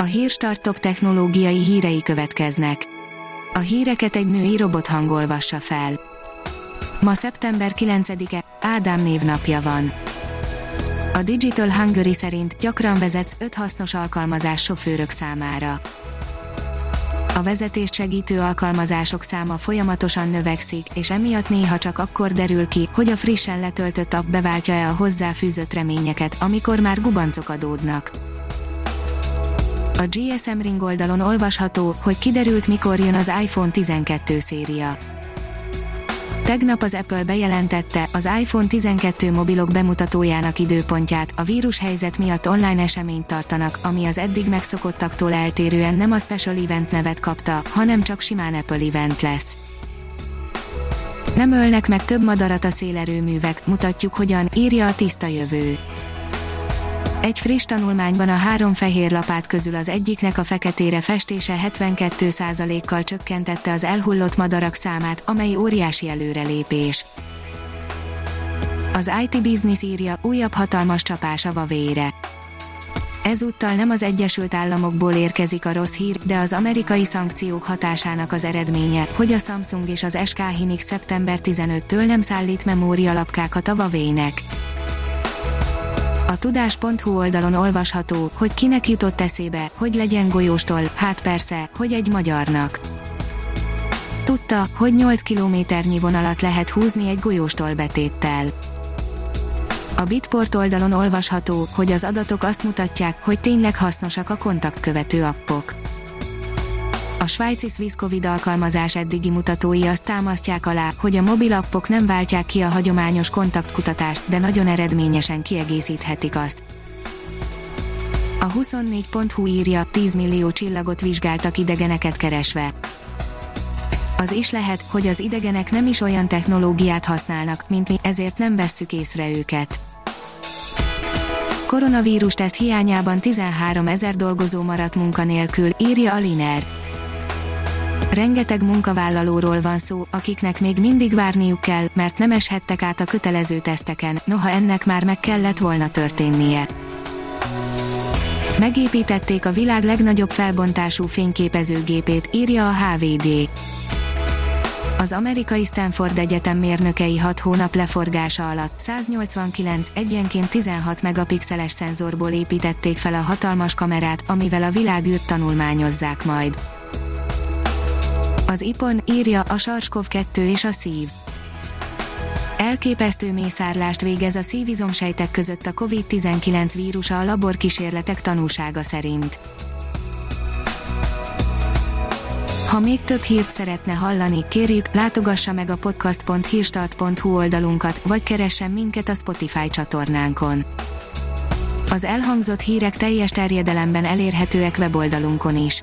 A Hírstart top technológiai hírei következnek. A híreket egy női robot hangolvassa fel. Ma szeptember 9-e, Ádám névnapja van. A Digital Hungary szerint gyakran vezetsz 5 hasznos alkalmazás sofőrök számára. A vezetést segítő alkalmazások száma folyamatosan növekszik, és emiatt néha csak akkor derül ki, hogy a frissen letöltött app beváltja-e a hozzáfűzött reményeket, amikor már gubancok adódnak. A GSM Ring oldalon olvasható, hogy kiderült mikor jön az iPhone 12 széria. Tegnap az Apple bejelentette az iPhone 12 mobilok bemutatójának időpontját, a vírushelyzet miatt online eseményt tartanak, ami az eddig megszokottaktól eltérően nem a Special Event nevet kapta, hanem csak simán Apple Event lesz. Nem ölnek meg több madarat a szélerőművek, mutatjuk hogyan, írja a tiszta jövő. Egy friss tanulmányban a három fehér lapát közül az egyiknek a feketére festése 72%-kal csökkentette az elhullott madarak számát, amely óriási előrelépés. Az IT Business írja, újabb hatalmas csapás a vavére. Ezúttal nem az Egyesült Államokból érkezik a rossz hír, de az amerikai szankciók hatásának az eredménye, hogy a Samsung és az SK Hynix szeptember 15-től nem szállít memórialapkákat a Huawei-nek. A tudás.hu oldalon olvasható, hogy kinek jutott eszébe, hogy legyen golyóstól, hát persze, hogy egy magyarnak. Tudta, hogy 8 kilométernyi vonalat lehet húzni egy golyóstól betéttel. A Bitport oldalon olvasható, hogy az adatok azt mutatják, hogy tényleg hasznosak a kontaktkövető appok. Svájci Swisscovid alkalmazás eddigi mutatói azt támasztják alá, hogy a mobil appok nem váltják ki a hagyományos kontaktkutatást, de nagyon eredményesen kiegészíthetik azt. A 24.hu írja, 10 millió csillagot vizsgáltak idegeneket keresve. Az is lehet, hogy az idegenek nem is olyan technológiát használnak, mint mi, ezért nem vesszük észre őket. Koronavírus teszt hiányában 13 ezer dolgozó maradt munkanélkül, írja a Liner. Rengeteg munkavállalóról van szó, akiknek még mindig várniuk kell, mert nem eshettek át a kötelező teszteken, noha ennek már meg kellett volna történnie. Megépítették a világ legnagyobb felbontású fényképezőgépét, írja a HVD. Az amerikai Stanford Egyetem mérnökei 6 hónap leforgása alatt 189, egyenként 16 megapixeles szenzorból építették fel a hatalmas kamerát, amivel a világűrt tanulmányozzák majd. Az IPON írja a SARS-CoV-2 és a szív. Elképesztő mészárlást végez a szívizomsejtek között a COVID-19 vírusa a laborkísérletek tanúsága szerint. Ha még több hírt szeretne hallani, kérjük, látogassa meg a podcast.hírstart.hu oldalunkat, vagy keressen minket a Spotify csatornánkon. Az elhangzott hírek teljes terjedelemben elérhetőek weboldalunkon is.